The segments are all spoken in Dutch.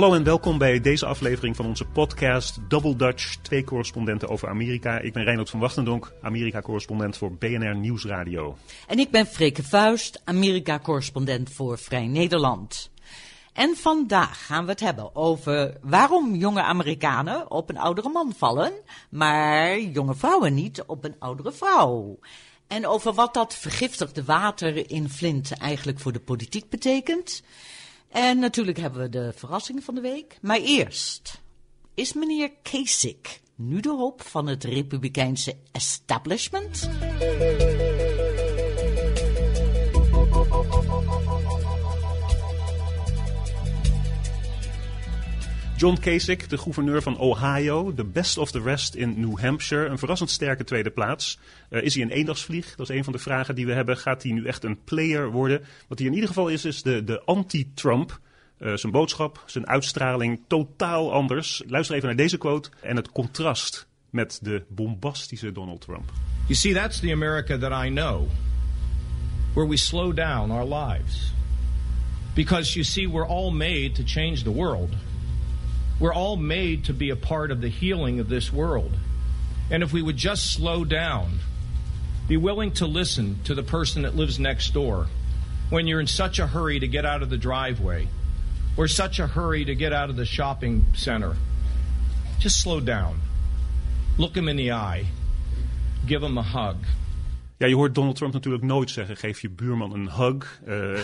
Hallo en welkom bij deze aflevering van onze podcast Double Dutch, twee correspondenten over Amerika. Ik ben Reinhold van Wachtendonk, Amerika-correspondent voor BNR Nieuwsradio. En ik ben Freke Vuist, Amerika-correspondent voor Vrij Nederland. En vandaag gaan we het hebben over waarom jonge Amerikanen op een oudere man vallen, maar jonge vrouwen niet op een oudere vrouw. En over wat dat vergiftigde water in Flint eigenlijk voor de politiek betekent. En natuurlijk hebben we de verrassing van de week. Maar eerst, is meneer Kasich nu de hoop van het republikeinse establishment? John Kasich, de gouverneur van Ohio, de best of the rest in New Hampshire. Een verrassend sterke tweede plaats. Uh, is hij een eendagsvlieg? Dat is een van de vragen die we hebben. Gaat hij nu echt een player worden? Wat hij in ieder geval is, is de, de anti-Trump. Uh, zijn boodschap, zijn uitstraling totaal anders. Luister even naar deze quote en het contrast met de bombastische Donald Trump. You see, that's the America that I know. Where we slow down our lives. Because you see, we're all made to change the world. We're all made to be a part of the healing of this world. And if we would just slow down, be willing to listen to the person that lives next door when you're in such a hurry to get out of the driveway or such a hurry to get out of the shopping center, just slow down. Look him in the eye. Give him a hug. Ja, je hoort Donald Trump natuurlijk nooit zeggen: geef je buurman een hug. Uh,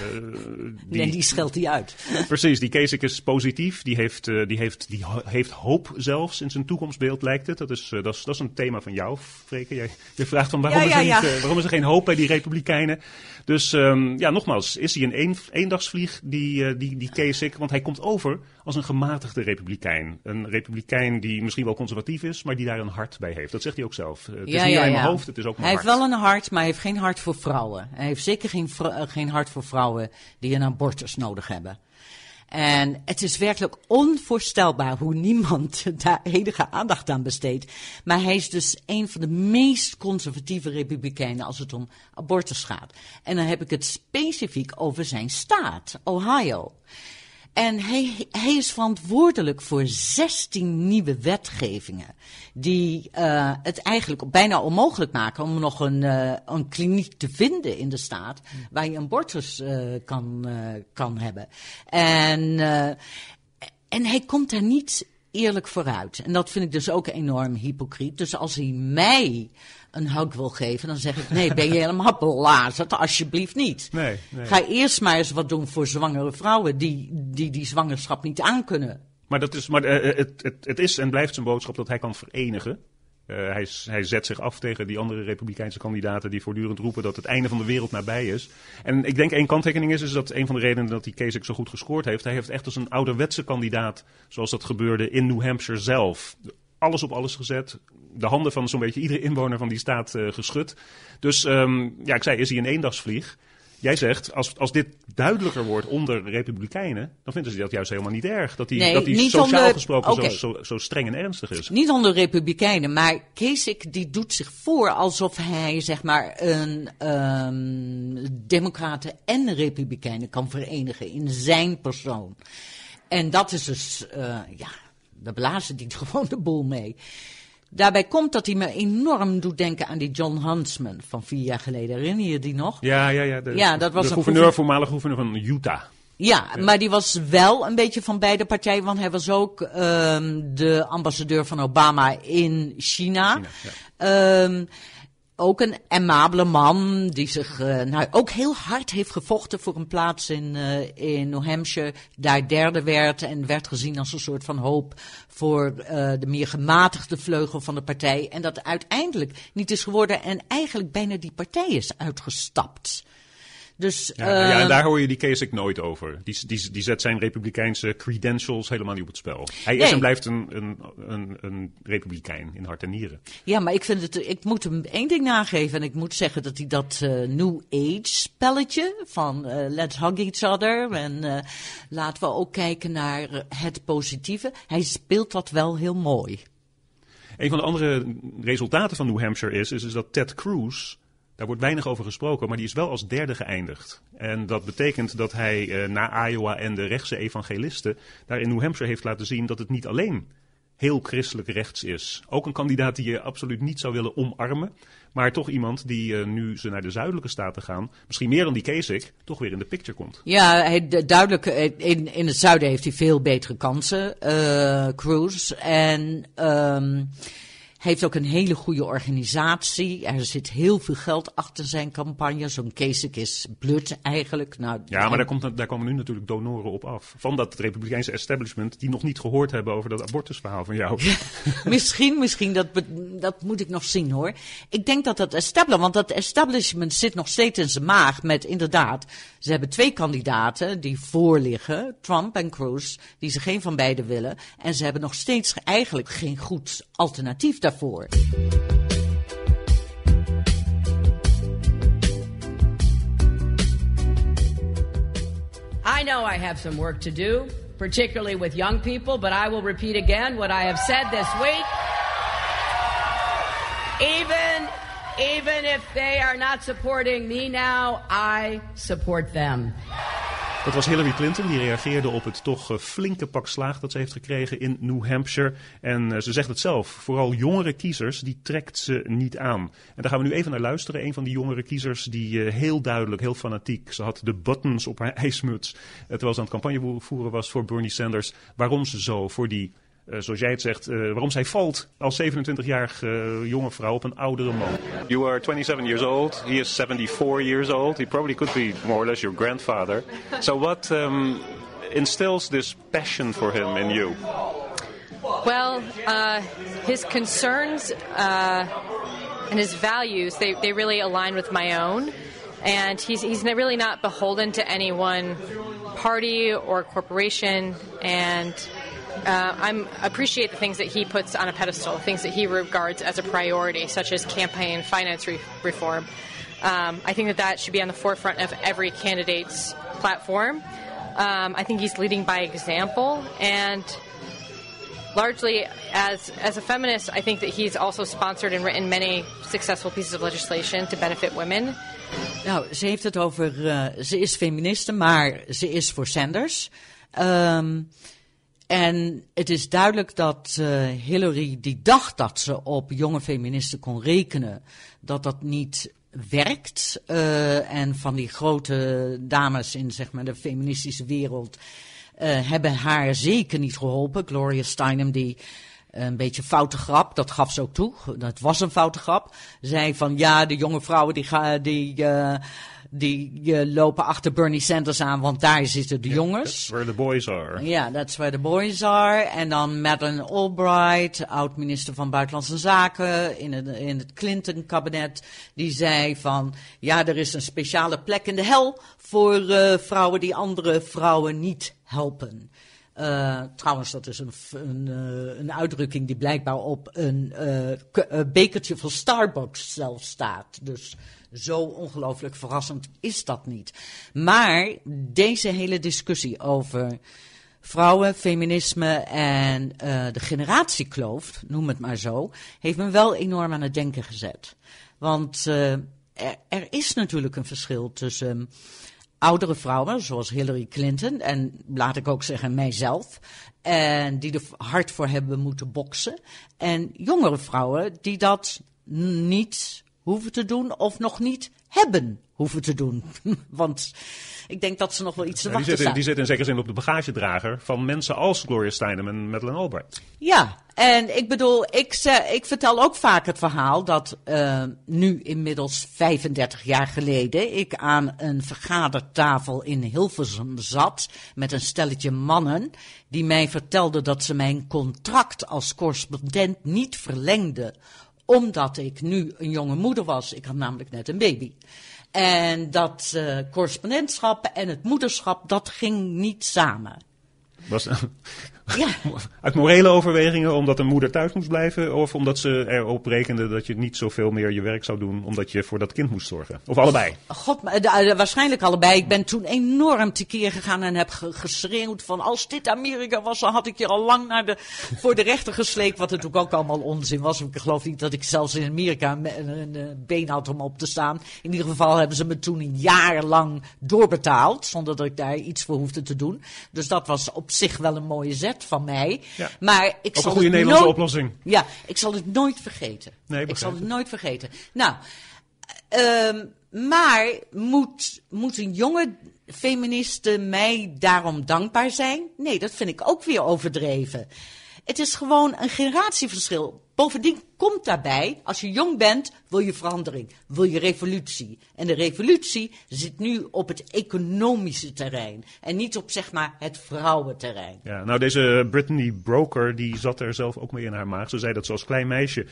die, nee, die scheldt hij uit. Precies, die Kasich is positief. Die heeft, uh, die, heeft, die heeft hoop zelfs in zijn toekomstbeeld, lijkt het. Dat is, uh, dat is, dat is een thema van jou, Freke. Jij, je vraagt van waarom, ja, ja, is er niet, waarom is er geen hoop bij die Republikeinen? Dus um, ja, nogmaals, is hij een, een eendagsvlieg, die, die, die Kasich? Want hij komt over als een gematigde Republikein. Een Republikein die misschien wel conservatief is, maar die daar een hart bij heeft. Dat zegt hij ook zelf. Het is niet alleen mijn hoofd, het is ook mijn hij hart. Hij heeft wel een hart maar hij heeft geen hart voor vrouwen. Hij heeft zeker geen, geen hart voor vrouwen die een abortus nodig hebben. En het is werkelijk onvoorstelbaar hoe niemand daar enige aandacht aan besteedt. Maar hij is dus een van de meest conservatieve republikeinen als het om abortus gaat. En dan heb ik het specifiek over zijn staat, Ohio. En hij, hij, is verantwoordelijk voor 16 nieuwe wetgevingen. Die uh, het eigenlijk bijna onmogelijk maken om nog een, uh, een kliniek te vinden in de staat. Waar je een abortus uh, kan, kan hebben. En, en hij komt daar niet eerlijk vooruit. En dat vind ik dus ook enorm hypocriet. Dus als hij mij een hug wil geven, dan zeg ik: nee, ben je helemaal belazerd? Alsjeblieft niet. Nee, nee. Ga eerst maar eens wat doen voor zwangere vrouwen die die, die zwangerschap niet aankunnen. Maar, dat is, maar uh, het, het, het is en blijft zijn boodschap dat hij kan verenigen. Uh, hij, hij, zet zich af tegen die andere republikeinse kandidaten die voortdurend roepen dat het einde van de wereld nabij is. En ik denk één kanttekening is, is dat een van de redenen dat die Kasich zo goed gescoord heeft. Hij heeft echt als een ouderwetse kandidaat, zoals dat gebeurde in New Hampshire zelf, alles op alles gezet. De handen van zo'n beetje iedere inwoner van die staat geschud. Dus um, ja, ik zei, is hij een eendagsvlieg? Jij zegt, als, als dit duidelijker wordt onder republikeinen, dan vinden ze dat juist helemaal niet erg. Dat nee, dat die sociaal onder, gesproken okay. zo, zo, zo, streng en ernstig is. Niet onder republikeinen, maar Kasich die doet zich voor alsof hij zeg maar een um, democraten en republikeinen kan verenigen in zijn persoon. En dat is dus, uh, ja, daar blazen die gewoon de boel mee. Daarbij komt dat hij me enorm doet denken aan die John Huntsman van vier jaar geleden. Herinner je die nog? Ja, ja, ja. De, ja, dat was de een gouverneur, voormalig gouverneur van Utah. Ja, ja, maar die was wel een beetje van beide partijen, want hij was ook um, de ambassadeur van Obama in China. China ja. um, ook een amabele man die zich uh, nou, ook heel hard heeft gevochten voor een plaats in, uh, in New Hampshire. Daar derde werd en werd gezien als een soort van hoop voor uh, de meer gematigde vleugel van de partij. En dat uiteindelijk niet is geworden en eigenlijk bijna die partij is uitgestapt. Dus, ja, uh, ja, en daar hoor je die Kasich nooit over. Die, die, die zet zijn republikeinse credentials helemaal niet op het spel. Hij is en blijft een, een, een, een republikein in hart en nieren. Ja, maar ik, vind het, ik moet hem één ding nageven. En ik moet zeggen dat hij dat uh, New Age spelletje van uh, let's hug each other. En laten we ook kijken naar het positieve. Hij speelt dat wel heel mooi. Een van de andere resultaten van New Hampshire is, is, is dat Ted Cruz Daar wordt weinig over gesproken, maar die is wel als derde geëindigd. En dat betekent dat hij uh, na Iowa en de rechtse evangelisten daar in New Hampshire heeft laten zien dat het niet alleen heel christelijk rechts is. Ook een kandidaat die je absoluut niet zou willen omarmen. Maar toch iemand die uh, nu ze naar de zuidelijke staten gaan, misschien meer dan die Kasich, toch weer in de picture komt. Ja, hij, duidelijk, in, in het zuiden heeft hij veel betere kansen, uh, Cruz. En um, heeft ook een hele goede organisatie. Er zit heel veel geld achter zijn campagne. Zo'n Kasich is blut eigenlijk. Nou, ja, maar daar, komt, daar komen nu natuurlijk donoren op af. Van dat Republikeinse establishment die nog niet gehoord hebben over dat abortusverhaal van jou. misschien, misschien, dat, dat moet ik nog zien hoor. Ik denk dat dat establishment, want dat establishment zit nog steeds in zijn maag met inderdaad. Ze hebben twee kandidaten die voorliggen, Trump en Cruz, die ze geen van beiden willen. En ze hebben nog steeds eigenlijk geen goed alternatief daarvoor. I know I have some work to do, particularly with young people, but I will repeat again what I have said this week. Even even if they are not supporting me now, I support them. Dat was Hillary Clinton, die reageerde op het toch eh, flinke pak slaag dat ze heeft gekregen in New Hampshire. En uh, ze zegt het zelf, vooral jongere kiezers, die trekt ze niet aan. En daar gaan we nu even naar luisteren. Een van die jongere kiezers, die uh, heel duidelijk, heel fanatiek, ze had de buttons op haar ijsmuts, terwijl ze aan het campagne voeren was voor Bernie Sanders. Waarom ze zo voor die uh, zoals jij het zegt, uh, waarom zij valt als 27-jarige uh, jonge vrouw op een oudere man. You are 27 years old. He is 74 years old. He probably could be more or less your grandfather. So what um, instills this passion for him in you? Well, uh, his concerns uh, and his values, they, they really align with my own. And he's, he's really not beholden to any one party or corporation. And uh, I appreciate the things that he puts on a pedestal, things that he regards as a priority, such as campaign finance re- reform. Um, I think that that should be on the forefront of every candidate's platform. Um, I think he's leading by example, and largely as as a feminist, I think that he's also sponsored and written many successful pieces of legislation to benefit women. Nou, ze heeft het over. Uh, ze is feministe, maar ze is voor Sanders. Um, En het is duidelijk dat uh, Hillary, die dacht dat ze op jonge feministen kon rekenen, dat dat niet werkt. Uh, en van die grote dames in zeg maar, de feministische wereld uh, hebben haar zeker niet geholpen. Gloria Steinem, die een beetje foute grap, dat gaf ze ook toe. Dat was een foute grap. Zei van ja, de jonge vrouwen die gaan. Die, die uh, lopen achter Bernie Sanders aan, want daar zitten de jongens. That's where the boys are. Ja, yeah, that's where the boys are. En dan Madeleine Albright, oud-minister van Buitenlandse Zaken in het, in het Clinton-kabinet, die zei van, ja, er is een speciale plek in de hel voor uh, vrouwen die andere vrouwen niet helpen. Uh, trouwens, dat is een, een, uh, een, uitdrukking die blijkbaar op een uh, bekertje van Starbucks zelf staat. Dus zo ongelooflijk verrassend is dat niet. Maar deze hele discussie over vrouwen, feminisme en uh, de generatiekloof, noem het maar zo, heeft me wel enorm aan het denken gezet. Want er, er, is natuurlijk een verschil tussen oudere vrouwen, zoals Hillary Clinton, en laat ik ook zeggen mijzelf, en die er hard voor hebben moeten boksen, en jongere vrouwen die dat niet hoeven te doen of nog niet hebben hoeven te doen. Want ik denk dat ze nog wel iets te ja, wachten die zit, in, die zit in zekere zin op de bagagedrager van mensen als Gloria Steinem en Madeleine Albright. Ja, en ik bedoel, ik, ik vertel ook vaak het verhaal dat uh, nu inmiddels 35 jaar geleden ik aan een vergadertafel in Hilversum zat met een stelletje mannen die mij vertelden dat ze mijn contract als correspondent niet verlengden omdat ik nu een jonge moeder was. Ik had namelijk net een baby. En dat uh, correspondentschap en het moederschap, dat ging niet samen. Was, Ja. uit morele overwegingen, omdat een moeder thuis moest blijven? Of omdat ze erop rekende dat je niet zoveel meer je werk zou doen, omdat je voor dat kind moest zorgen? Of allebei? God, eh, waarschijnlijk allebei. Ik ben toen enorm tekeer gegaan en heb ge- geschreeuwd van als dit Amerika was, dan had ik je al lang naar de, voor de rechter gesleept. Wat natuurlijk ook allemaal onzin was. Ik geloof niet dat ik zelfs in Amerika een, een, eh, been had om op te staan. In ieder geval hebben ze me toen een jaar lang doorbetaald, zonder dat ik daar iets voor hoefde te doen. Dus dat was op zich wel een mooie zet van mij. Ja. Maar ik Ook een zal goede het Nederlandse nooit- oplossing. ja, ik zal het nooit vergeten. Nee, ik zal het het. nooit vergeten. Nou, ehm, maar moet, moet een jonge feministe mij daarom dankbaar zijn? Nee, dat vind ik ook weer overdreven. Het is gewoon een generatieverschil. Bovendien komt daarbij, als je jong bent, wil je verandering, wil je revolutie. En de revolutie zit nu op het economische terrein en niet op zeg maar het vrouwenterrein. Ja, nou deze Brittany Broker, die zat er zelf ook mee in haar maag. Ze zei dat ze als klein meisje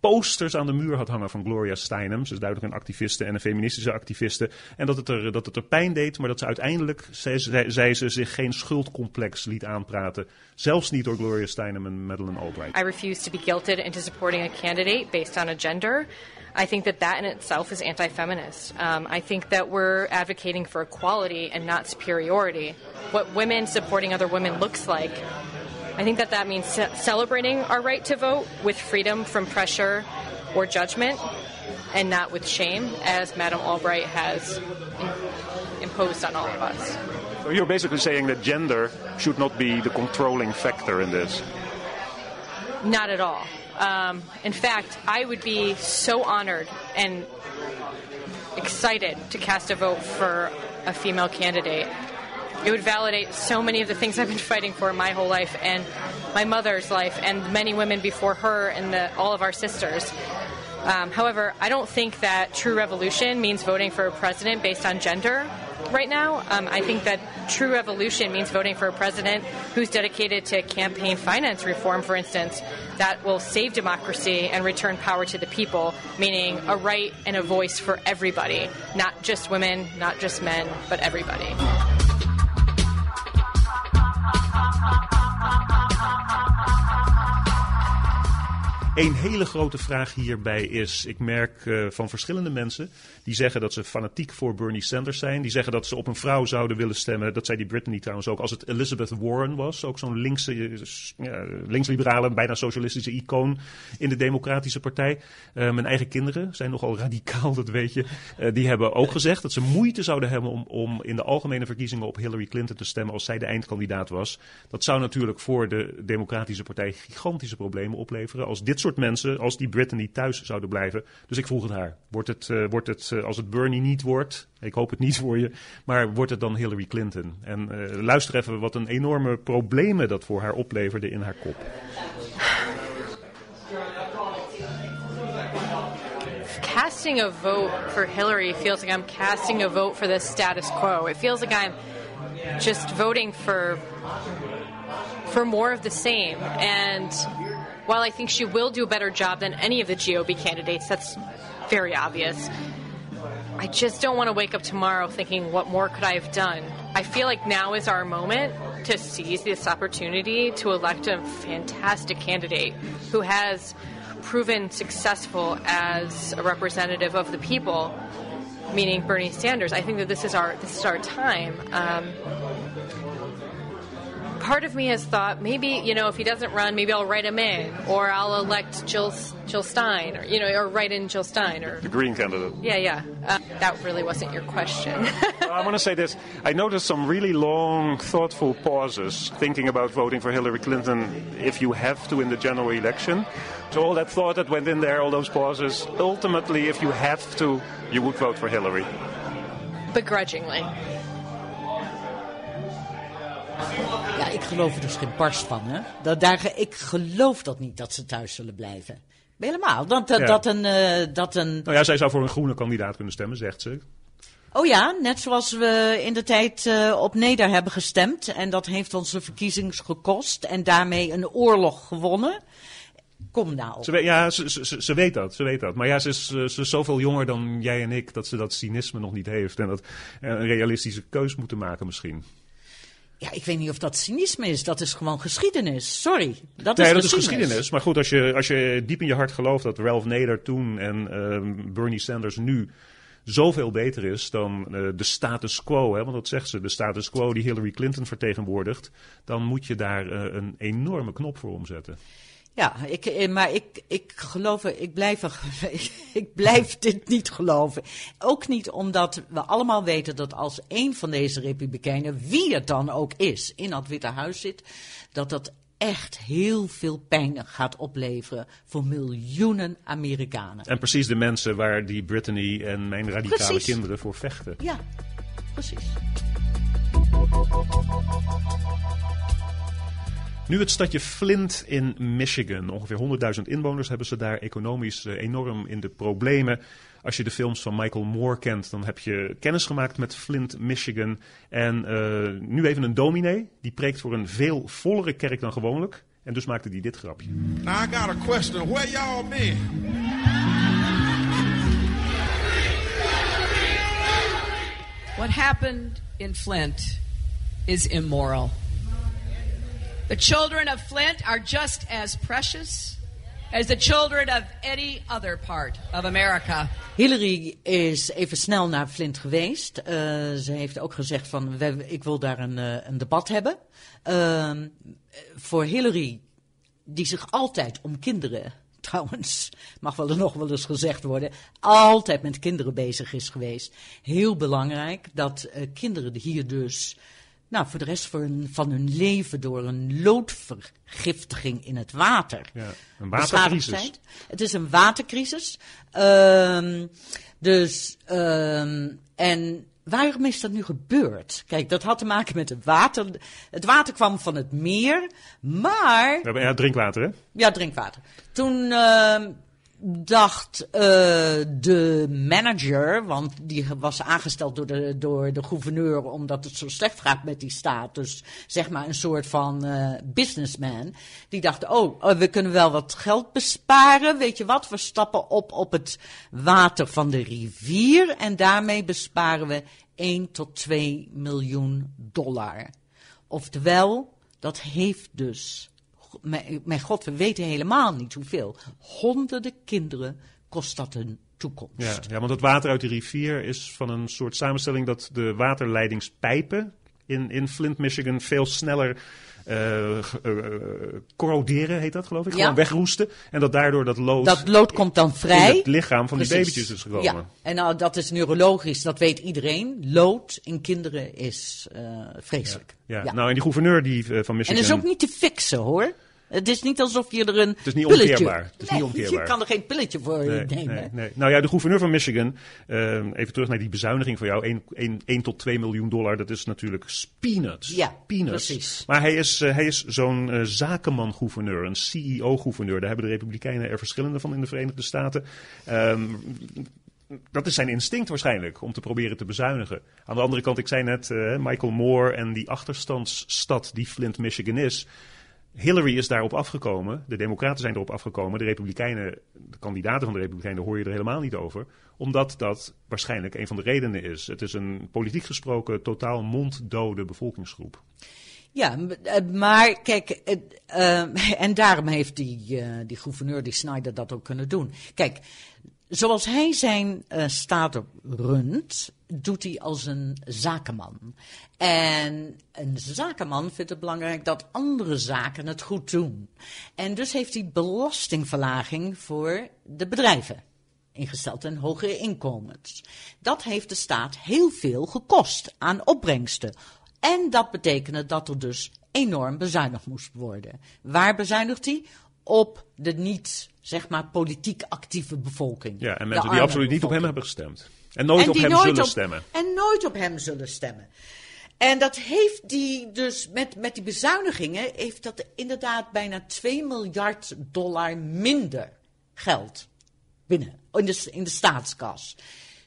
posters aan de muur had hangen van Gloria Steinem. Ze is duidelijk een activiste en een feministische activiste. En dat het er, dat het er pijn deed, maar dat ze uiteindelijk, zei, ze, zich geen schuldcomplex liet aanpraten. Zelfs niet door Gloria Steinem en Madeleine Albright. I refuse to be guilted into supporting a candidate based on a gender. I think that that in itself is anti feminist. Um, I think that we're advocating for equality and not superiority. What women supporting other women looks like. I think that that means celebrating our right to vote with freedom from pressure or judgment and not with shame, as Madam Albright has imposed on all of us. So you're basically saying that gender should not be the controlling factor in this. Not at all. Um, in fact, I would be so honored and excited to cast a vote for a female candidate. It would validate so many of the things I've been fighting for my whole life and my mother's life and many women before her and the, all of our sisters. Um, however, I don't think that true revolution means voting for a president based on gender right now. Um, I think that true revolution means voting for a president who's dedicated to campaign finance reform, for instance, that will save democracy and return power to the people, meaning a right and a voice for everybody, not just women, not just men, but everybody. Een hele grote vraag hierbij is, ik merk eh, van verschillende mensen die zeggen dat ze fanatiek voor Bernie Sanders zijn. Die zeggen dat ze op een vrouw zouden willen stemmen. Dat zei die Brittany trouwens ook. Als het Elizabeth Warren was, ook zo'n linkse, eh, linksliberale, bijna socialistische icoon in de Democratische Partij. Eh, mijn eigen kinderen zijn nogal radicaal, dat weet je. Die hebben ook gezegd dat ze moeite zouden hebben om, om in de algemene verkiezingen op Hillary Clinton te stemmen als zij de eindkandidaat was. Dat zou natuurlijk voor de Democratische Partij gigantische problemen opleveren. Als dit soort mensen, als die Brittany thuis zouden blijven. Dus ik vroeg het haar. Wordt het, eh, wordt het eh, als het Bernie niet wordt, ik hoop het niet voor je, maar wordt het dan Hillary Clinton? En eh, luister even wat een enorme problemen dat voor haar opleverde in haar kop. casting a vote for Hillary feels like I'm casting a vote for the status quo. It feels like I'm just voting for for more of the same. And while I think she will do a better job than any of the GOP candidates, that's very obvious. I just don't want to wake up tomorrow thinking, what more could I have done? I feel like now is our moment to seize this opportunity to elect a fantastic candidate who has proven successful as a representative of the people, meaning Bernie Sanders. I think that this is our this is our time. Um, part of me has thought maybe you know if he doesn't run, maybe I'll write him in, or I'll elect Jill Jill Stein, or you know, or write in Jill Stein, or The Green candidate. yeah, yeah. Uh, that really wasn't your question. I want to say this. I noticed some really long, thoughtful pauses thinking about voting for Hillary Clinton if you have to in the general election. So, all that thought that went in there, all those pauses, ultimately, if you have to, you would vote for Hillary. Begrudgingly. Ik geloof er dus geen barst van, hè. Dat, daar, ik geloof dat niet, dat ze thuis zullen blijven. Helemaal. Dat, dat, Ja. dat een... eh, dat een Nou ja, zij zou voor een groene kandidaat kunnen stemmen, zegt ze. Oh ja, net zoals we in de tijd eh, op Neder hebben gestemd. En dat heeft ons de verkiezings gekost. En daarmee een oorlog gewonnen. Kom nou. Ze, weet- ja, ze, ze, ze- weet dat, ze weet dat. Maar ja, ze is, eh, ze is zoveel jonger dan jij en ik dat ze dat cynisme nog niet heeft. En dat eh, een realistische keus moeten maken misschien. Ja, ik weet niet of dat cynisme is. Dat is gewoon geschiedenis. Sorry. Dat nee, is dat is geschiedenis. geschiedenis. Maar goed, als je, als je diep in je hart gelooft dat Ralph Nader toen en ehm, Bernie Sanders nu zoveel beter is dan eh, de status quo, hè, want dat zegt ze, de status quo die Hillary Clinton vertegenwoordigt, dan moet je daar eh, een enorme knop voor omzetten. Ja, ik, eh, maar ik, ik geloof, ik blijf, ik blijf dit niet geloven. Ook niet omdat we allemaal weten dat als een van deze republikeinen, wie het dan ook is, in dat Witte Huis zit, dat dat echt heel veel pijn gaat opleveren voor miljoenen Amerikanen. En precies de mensen waar die Brittany en mijn radicale Precies. kinderen voor vechten. Ja, precies. Nu het stadje Flint in Michigan. Ongeveer 100.000 inwoners hebben ze daar economisch eh, enorm in de problemen. Als je de films van Michael Moore kent, dan heb je kennis gemaakt met Flint, Michigan. En eh, nu even een dominee, die preekt voor een veel vollere kerk dan gewoonlijk. En dus maakte hij dit grapje. Now I got a question. Where y'all been? What happened in Flint is immoral. The children of Flint are just as precious as the children of any other part of America. Hillary is even snel naar Flint geweest. Eh, ze heeft ook gezegd van, ik wil daar een, eh, een debat hebben. Ehm, voor Hillary, die zich altijd om kinderen, trouwens, mag wel er nog wel eens gezegd worden, altijd met kinderen bezig is geweest. Heel belangrijk dat eh, kinderen hier dus, nou, voor de rest van hun, van hun leven door een loodvergiftiging in het water Ja, een watercrisis. Het is een watercrisis. Ehm, dus, ehm, en waarom is dat nu gebeurd? Kijk, dat had te maken met het water. Het water kwam van het meer, maar We hebben ja, drinkwater, hè? ja, drinkwater. Toen ehm, dacht eh, de manager, want die was aangesteld door de, door de gouverneur omdat het zo slecht gaat met die staat. Dus zeg maar een soort van eh, businessman. Die dacht, oh, eh, we kunnen wel wat geld besparen. Weet je wat, we stappen op op het water van de rivier en daarmee besparen we 1 tot 2 miljoen dollar. Oftewel, dat heeft dus mijn, god, we weten helemaal niet hoeveel. Honderden kinderen kost dat hun toekomst. Ja, ja, want het water uit de rivier is van een soort samenstelling dat de waterleidingspijpen in, in Flint, Michigan veel sneller eh, ge- eh, corroderen, heet dat geloof ik? Ja. Gewoon wegroesten. En dat daardoor dat lood, Dat lood komt dan in vrij. het lichaam van die babytjes is gekomen. Ja, en nou, dat is neurologisch, dat weet iedereen. Lood in kinderen is eh, vreselijk. Ja, nou en die gouverneur die, eh, van en Michigan... dat is ook niet te fixen hoor. Het is niet alsof je er een Het is niet pilletje... omkeerbaar. Het is nee, niet omkeerbaar. je kan er geen pilletje voor Nee, nemen. nee, nee. Nou ja, de gouverneur van Michigan, eh, even terug naar die bezuiniging van jou, 1, 1, 1 tot 2 miljoen dollar, dat is natuurlijk peanuts. Ja, peanuts. precies. Maar hij is, eh, hij is zo'n eh, zakenman-gouverneur, een CEO-gouverneur. Daar hebben de Republikeinen er verschillende van in de Verenigde Staten. Ehm, dat is zijn instinct waarschijnlijk, om te proberen te bezuinigen. Aan de andere kant, ik zei net, eh, Michael Moore en die achterstandsstad die Flint, Michigan is. Hillary is daarop afgekomen. De Democraten zijn erop afgekomen. De Republikeinen, de kandidaten van de Republikeinen, hoor je er helemaal niet over. Omdat dat waarschijnlijk een van de redenen is. Het is een politiek gesproken totaal monddode bevolkingsgroep. Ja, eh, maar kijk, het, eh, en daarom heeft die, eh, die gouverneur, die Snyder, dat ook kunnen doen. Kijk, zoals hij zijn eh staat runt, doet hij als een zakenman. En een zakenman vindt het belangrijk dat andere zaken het goed doen. En dus heeft hij belastingverlaging voor de bedrijven ingesteld en hogere inkomens. Dat heeft de staat heel veel gekost aan opbrengsten. En dat betekende dat er dus enorm bezuinigd moest worden. Waar bezuinigt hij? Op de niet, zeg maar, politiek actieve bevolking. Ja, en mensen die absoluut niet op hem hebben gestemd. En nooit En op die hem nooit zullen op- stemmen. En nooit op hem zullen stemmen. En dat heeft die dus met, met die bezuinigingen, heeft dat inderdaad bijna 2 miljard dollar minder geld binnen in de, in de staatskas.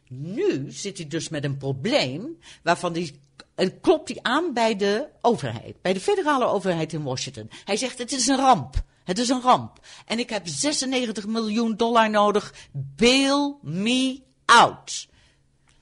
Nu zit hij dus met een probleem waarvan hij. En klopt hij aan bij de overheid, bij de federale overheid in Washington. Hij zegt: Het is een ramp. Het is een ramp. En ik heb 96 miljoen dollar nodig. Bail me out.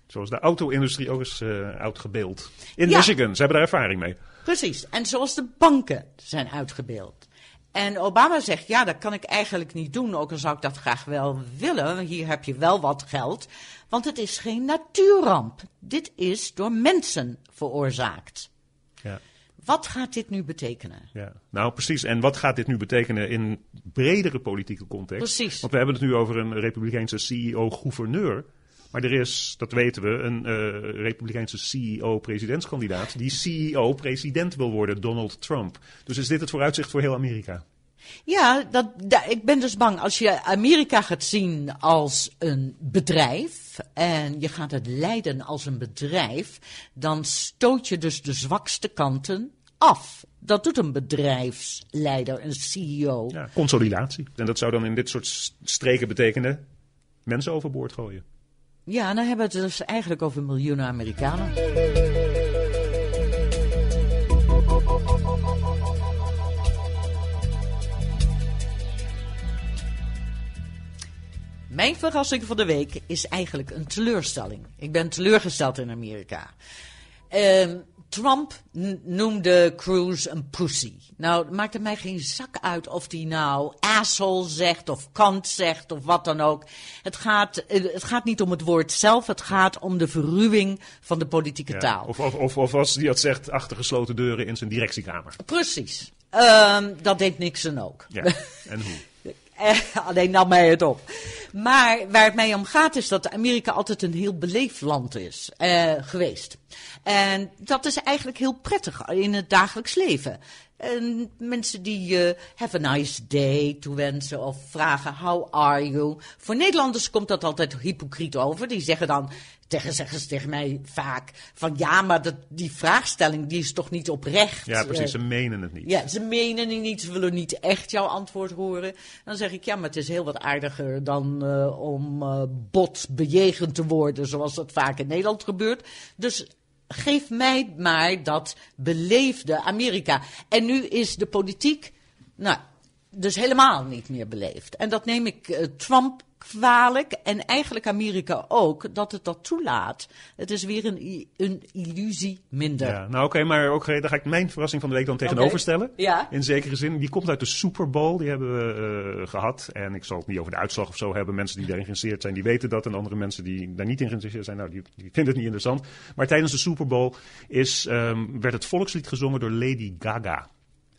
Zoals de auto-industrie ook is eh uitgebeeld. In Ja. Michigan, ze hebben daar ervaring mee. Precies. En zoals de banken zijn uitgebeeld. En Obama zegt, ja, dat kan ik eigenlijk niet doen, ook al zou ik dat graag wel willen. Hier heb je wel wat geld, want het is geen natuurramp. Dit is door mensen veroorzaakt. Ja. Wat gaat dit nu betekenen? Ja, nou precies. En wat gaat dit nu betekenen in bredere politieke context? Precies. Want we hebben het nu over een Republikeinse CEO-gouverneur. Maar er is, dat weten we, een uh, Republikeinse CEO-presidentskandidaat die CEO-president wil worden, Donald Trump. Dus is dit het vooruitzicht voor heel Amerika? Ja, dat, dat, ik ben dus bang. Als je Amerika gaat zien als een bedrijf en je gaat het leiden als een bedrijf, dan stoot je dus de zwakste kanten af. Dat doet een bedrijfsleider, een CEO. Ja, consolidatie. En dat zou dan in dit soort streken betekenen mensen overboord gooien. Ja, dan hebben we het dus eigenlijk over miljoenen Amerikanen. Mijn verrassing van de week is eigenlijk een teleurstelling. Ik ben teleurgesteld in Amerika. Um, Trump noemde Cruz een pussy. Nou, het maakt er mij geen zak uit of hij nou asshole zegt of kant zegt of wat dan ook. Het gaat, eh, het gaat niet om het woord zelf, het gaat om de verruwing van de politieke taal. Of, of, of, als hij dat zegt achter gesloten deuren in zijn directiekamer. Precies. Um, dat deed Nixon ook. Ja, en hoe? alleen nam mij het op. Maar waar het mij om gaat is dat Amerika altijd een heel beleefd land is uh, geweest. En dat is eigenlijk heel prettig in het dagelijks leven. En mensen die uh, have a nice day toewensen of vragen how are you. Voor Nederlanders komt dat altijd hypocriet over. Die zeggen dan, tegen, zeggen ze tegen mij vaak van ja, maar dat, die vraagstelling die is toch niet oprecht. Ja, precies, ze menen het niet. Ja, ze menen het niet, ze willen niet echt jouw antwoord horen. Dan zeg ik ja, maar het is heel wat aardiger dan uh, om bot bejegend te worden, zoals dat vaak in Nederland gebeurt. Dus geef mij maar dat beleefde Amerika. En nu is de politiek, nou, dus helemaal niet meer beleefd. En dat neem ik uh, Trump kwalijk en eigenlijk Amerika ook dat het dat toelaat. Het is weer een, een illusie minder. Ja, nou oké, maar ook, daar ga ik mijn verrassing van de week dan tegenover stellen. Ja. In zekere zin, die komt uit de Super Bowl, die hebben we uh, gehad. En ik zal het niet over de uitslag of zo hebben. Mensen die daarin geïnteresseerd zijn, die weten dat. En andere mensen die daar niet in geïnteresseerd zijn, nou, die, die vinden het niet interessant. Maar tijdens de Super Bowl is, um, werd het volkslied gezongen door Lady Gaga.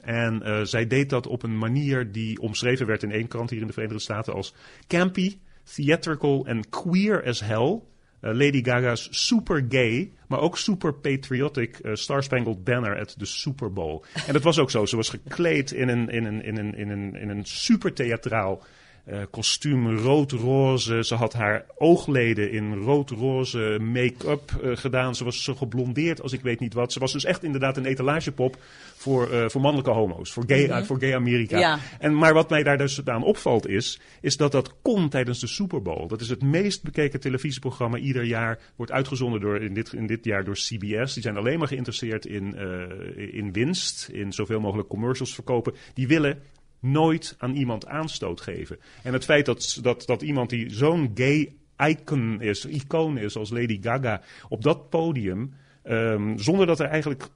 En uh, zij deed dat op een manier die omschreven werd in één krant hier in de Verenigde Staten als campy, theatrical en queer as hell. Uh, Lady Gaga's super gay, maar ook super patriotic uh, Star Spangled Banner at de Super Bowl. En dat was ook zo. Ze was gekleed in een, in een, in een, in een, in een super theatraal uh, kostuum rood-roze. Ze had haar oogleden in rood-roze make-up uh, gedaan. Ze was zo geblondeerd als ik weet niet wat. Ze was dus echt inderdaad een etalagepop voor, uh, voor mannelijke homo's. Voor gay, mm -hmm. voor gay Amerika. Ja. En, maar wat mij daar dus aan opvalt is, is dat dat kon tijdens de Super Bowl. Dat is het meest bekeken televisieprogramma ieder jaar. Wordt uitgezonden door, in, dit, in dit jaar door CBS. Die zijn alleen maar geïnteresseerd in, in winst. In zoveel mogelijk commercials verkopen. Die willen nooit aan iemand aanstoot geven. En het feit dat, dat, dat iemand die zo'n gay icon is, icoon is als Lady Gaga, op dat podium, um, zonder dat er eigenlijk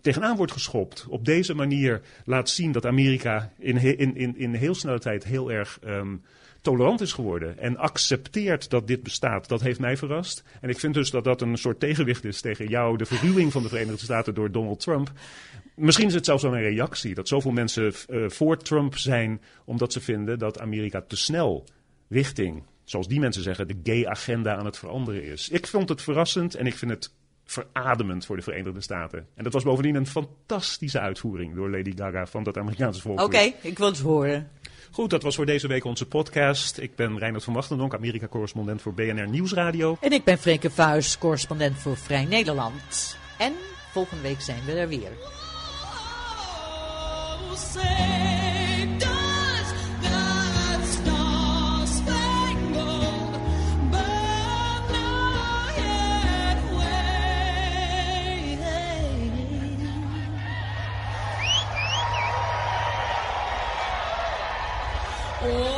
tegenaan wordt geschopt, op deze manier laat zien dat Amerika in, in, in, in heel snelle tijd heel erg um, tolerant is geworden en accepteert dat dit bestaat, dat heeft mij verrast. En ik vind dus dat dat een soort tegenwicht is tegen jou, de verruwing van de Verenigde Staten door Donald Trump. Misschien is het zelfs wel een reactie dat zoveel mensen uh, voor Trump zijn omdat ze vinden dat Amerika te snel richting, zoals die mensen zeggen, de gay agenda aan het veranderen is. Ik vond het verrassend en ik vind het verademend voor de Verenigde Staten. En dat was bovendien een fantastische uitvoering door Lady Gaga van dat Amerikaanse volk. Oké, ik wil het horen. Goed, dat was voor deze week onze podcast. Ik ben Reinhard van Wachtendonk, Amerika-correspondent voor BNR Nieuwsradio. En ik ben Freke Vuis, correspondent voor Vrij Nederland. En volgende week zijn we er weer. Oh.